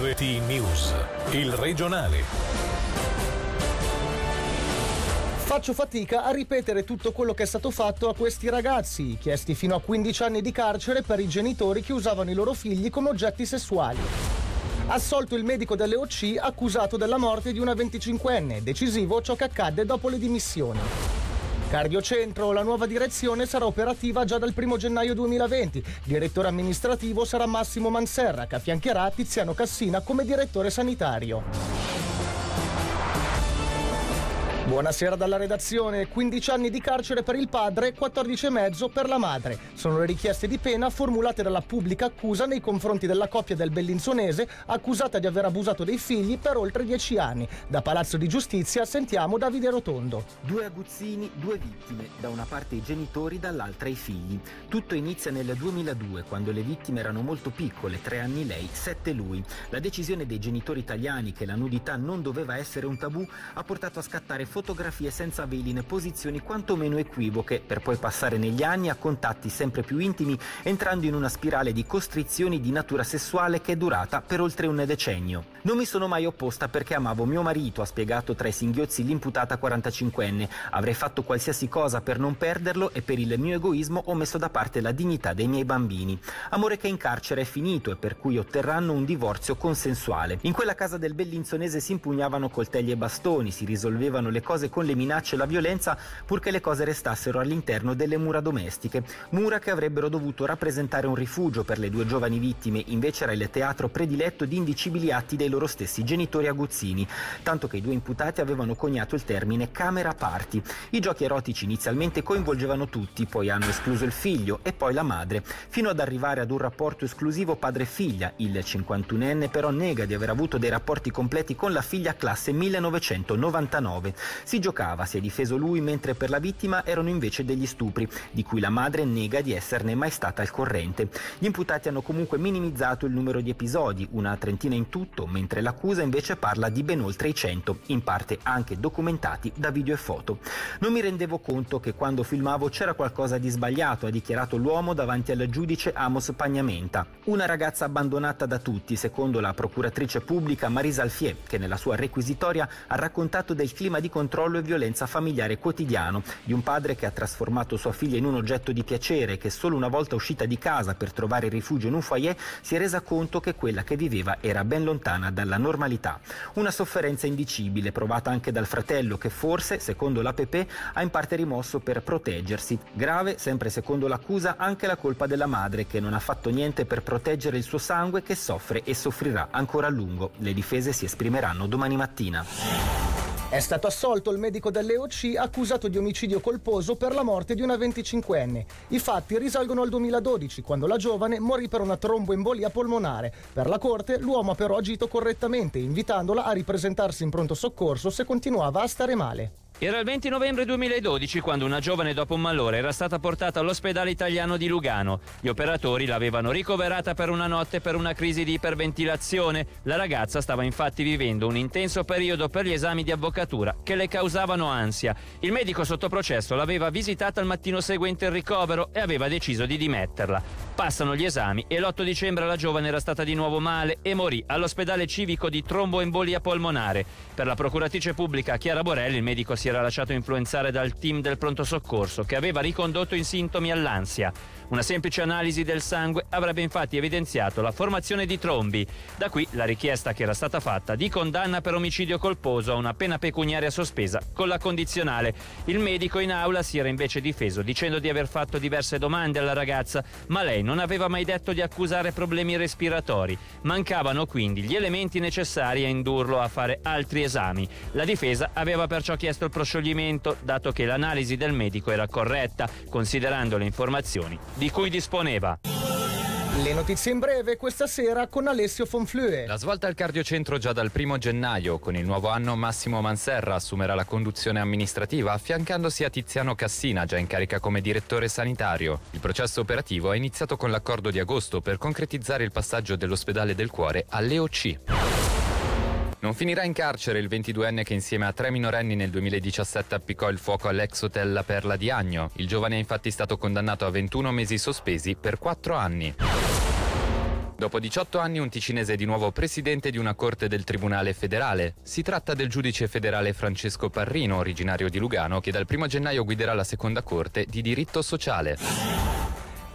RT News, il regionale. Faccio fatica a ripetere tutto quello che è stato fatto a questi ragazzi, chiesti fino a 15 anni di carcere per i genitori che usavano i loro figli come oggetti sessuali. Assolto il medico delle OC accusato della morte di una 25enne, decisivo ciò che accadde dopo le dimissioni. Cardiocentro, la nuova direzione sarà operativa già dal 1 gennaio 2020. Direttore amministrativo sarà Massimo Manserra, che affiancherà Tiziano Cassina come direttore sanitario. Buonasera dalla redazione. 15 anni di carcere per il padre, 14 e mezzo per la madre. Sono le richieste di pena formulate dalla pubblica accusa nei confronti della coppia del Bellinzonese accusata di aver abusato dei figli per oltre 10 anni. Da Palazzo di Giustizia sentiamo Davide Rotondo. Due aguzzini, due vittime, da una parte i genitori, dall'altra i figli. Tutto inizia nel 2002, quando le vittime erano molto piccole, tre anni lei, sette lui. La decisione dei genitori italiani che la nudità non doveva essere un tabù ha portato a scattare fotografie senza veli in posizioni quantomeno equivoche, per poi passare negli anni a contatti sempre più intimi, entrando in una spirale di costrizioni di natura sessuale che è durata per oltre un decennio. Non mi sono mai opposta perché amavo mio marito, ha spiegato tra i singhiozzi l'imputata 45enne. Avrei fatto qualsiasi cosa per non perderlo e per il mio egoismo ho messo da parte la dignità dei miei bambini. Amore che in carcere è finito e per cui otterranno un divorzio consensuale. In quella casa del Bellinzonese si impugnavano coltelli e bastoni, si risolvevano le cose con le minacce e la violenza purché le cose restassero all'interno delle mura domestiche, mura che avrebbero dovuto rappresentare un rifugio per le due giovani vittime, invece era il teatro prediletto di indicibili atti dei loro stessi genitori aguzzini, tanto che i due imputati avevano coniato il termine camera party. I giochi erotici inizialmente coinvolgevano tutti, poi hanno escluso il figlio e poi la madre, fino ad arrivare ad un rapporto esclusivo padre-figlia. Il 51enne però nega di aver avuto dei rapporti completi con la figlia classe 1999. Si giocava, si è difeso lui, mentre per la vittima erano invece degli stupri, di cui la madre nega di esserne mai stata al corrente. Gli imputati hanno comunque minimizzato il numero di episodi, una trentina in tutto, mentre l'accusa invece parla di ben oltre i 100, in parte anche documentati da video e foto. Non mi rendevo conto che quando filmavo c'era qualcosa di sbagliato, ha dichiarato l'uomo davanti al giudice Amos Pagnamenta. Una ragazza abbandonata da tutti, secondo la procuratrice pubblica Marisa Alfier, che nella sua requisitoria ha raccontato del clima di controllo e violenza familiare quotidiano, di un padre che ha trasformato sua figlia in un oggetto di piacere che solo una volta uscita di casa per trovare rifugio in un foyer si è resa conto che quella che viveva era ben lontana dalla normalità. Una sofferenza indicibile provata anche dal fratello che forse, secondo l'APP, ha in parte rimosso per proteggersi. Grave, sempre secondo l'accusa, anche la colpa della madre che non ha fatto niente per proteggere il suo sangue che soffre e soffrirà ancora a lungo. Le difese si esprimeranno domani mattina. È stato assolto il medico dell'EOC accusato di omicidio colposo per la morte di una 25enne. I fatti risalgono al 2012, quando la giovane morì per una tromboembolia polmonare. Per la corte l'uomo ha però agito correttamente, invitandola a ripresentarsi in pronto soccorso se continuava a stare male. Era il 20 novembre 2012 quando una giovane dopo un malore era stata portata all'ospedale italiano di Lugano. Gli operatori l'avevano ricoverata per una notte per una crisi di iperventilazione. La ragazza stava infatti vivendo un intenso periodo per gli esami di avvocatura che le causavano ansia. Il medico sotto processo l'aveva visitata il mattino seguente il ricovero e aveva deciso di dimetterla. Passano gli esami e l'8 dicembre la giovane era stata di nuovo male e morì all'ospedale civico di tromboembolia polmonare. Per la procuratrice pubblica Chiara Borelli il medico si era lasciato influenzare dal team del pronto soccorso che aveva ricondotto in sintomi all'ansia. Una semplice analisi del sangue avrebbe infatti evidenziato la formazione di trombi. Da qui la richiesta che era stata fatta di condanna per omicidio colposo a una pena pecuniaria sospesa con la condizionale. Il medico in aula si era invece difeso dicendo di aver fatto diverse domande alla ragazza, ma lei non aveva mai detto di accusare problemi respiratori. Mancavano quindi gli elementi necessari a indurlo a fare altri esami. La difesa aveva perciò chiesto il proscioglimento, dato che l'analisi del medico era corretta, considerando le informazioni di cui disponeva. Le notizie in breve questa sera con Alessio Fonflue. La svolta al cardiocentro già dal primo gennaio. Con il nuovo anno Massimo Manserra assumerà la conduzione amministrativa affiancandosi a Tiziano Cassina, già in carica come direttore sanitario. Il processo operativo è iniziato con l'accordo di agosto per concretizzare il passaggio dell'ospedale del cuore all'EOC. Non finirà in carcere il 22enne che insieme a tre minorenni nel 2017 appiccò il fuoco all'ex hotel La Perla di Agno. Il giovane è infatti stato condannato a 21 mesi sospesi per 4 anni. Dopo 18 anni un ticinese è di nuovo presidente di una corte del Tribunale federale. Si tratta del giudice federale Francesco Parrino, originario di Lugano, che dal 1 gennaio guiderà la seconda corte di diritto sociale.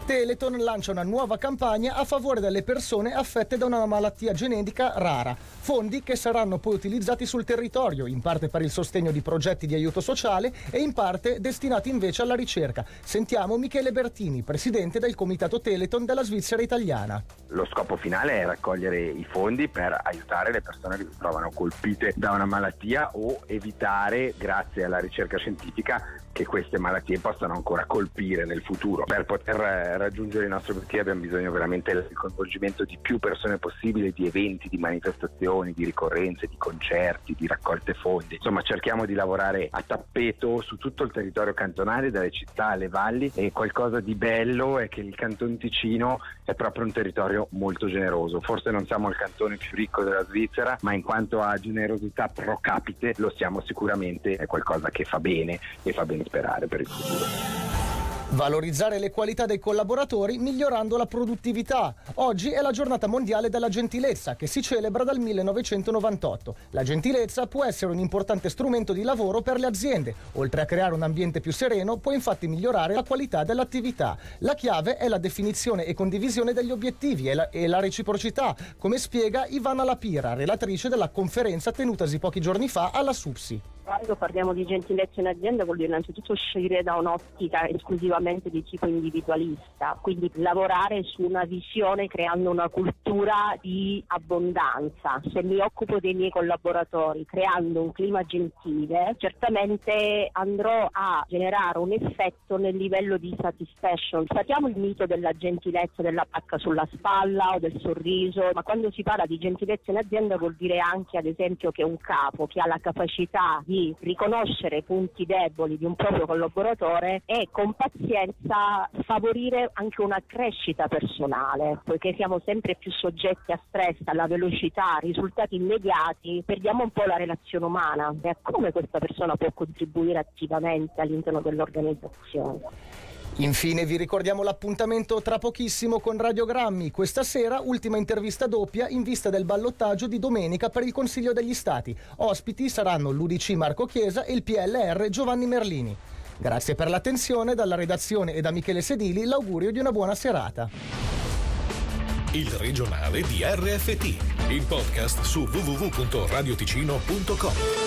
Teleton lancia una nuova campagna a favore delle persone affette da una malattia genetica rara. Fondi che saranno poi utilizzati sul territorio, in parte per il sostegno di progetti di aiuto sociale e in parte destinati invece alla ricerca. Sentiamo Michele Bertini, presidente del Comitato Teleton della Svizzera italiana. Lo scopo finale è raccogliere i fondi per aiutare le persone che si trovano colpite da una malattia o evitare, grazie alla ricerca scientifica, che queste malattie possano ancora colpire nel futuro. Per poter eh, raggiungere i nostri obiettivi abbiamo bisogno veramente del coinvolgimento di più persone possibile, di eventi, di manifestazioni, di ricorrenze, di concerti, di raccolte fondi. Insomma cerchiamo di lavorare a tappeto su tutto il territorio cantonale, dalle città alle valli e qualcosa di bello è che il Canton Ticino è proprio un territorio molto generoso. Forse non siamo il cantone più ricco della Svizzera, ma in quanto a generosità pro capite lo siamo sicuramente, è qualcosa che fa bene e fa bene sperare per il futuro. Valorizzare le qualità dei collaboratori migliorando la produttività. Oggi è la giornata mondiale della gentilezza che si celebra dal 1998. La gentilezza può essere un importante strumento di lavoro per le aziende. Oltre a creare un ambiente più sereno, può infatti migliorare la qualità dell'attività. La chiave è la definizione e condivisione degli obiettivi e la, e la reciprocità, come spiega Ivana Lapira, relatrice della conferenza tenutasi pochi giorni fa alla SUPSI. Quando parliamo di gentilezza in azienda vuol dire innanzitutto uscire da un'ottica esclusivamente di tipo individualista, quindi lavorare su una visione creando una cultura di abbondanza. Se mi occupo dei miei collaboratori creando un clima gentile, certamente andrò a generare un effetto nel livello di satisfaction. Sappiamo il mito della gentilezza, della pacca sulla spalla o del sorriso, ma quando si parla di gentilezza in azienda vuol dire anche ad esempio che un capo che ha la capacità di di riconoscere i punti deboli di un proprio collaboratore e con pazienza favorire anche una crescita personale, poiché siamo sempre più soggetti a stress, alla velocità, risultati immediati, perdiamo un po' la relazione umana e a come questa persona può contribuire attivamente all'interno dell'organizzazione. Infine vi ricordiamo l'appuntamento tra pochissimo con Radiogrammi. Questa sera ultima intervista doppia in vista del ballottaggio di domenica per il Consiglio degli Stati. Ospiti saranno l'UDC Marco Chiesa e il PLR Giovanni Merlini. Grazie per l'attenzione dalla redazione e da Michele Sedili l'augurio di una buona serata. Il regionale di RFT, il podcast su www.radioticino.com.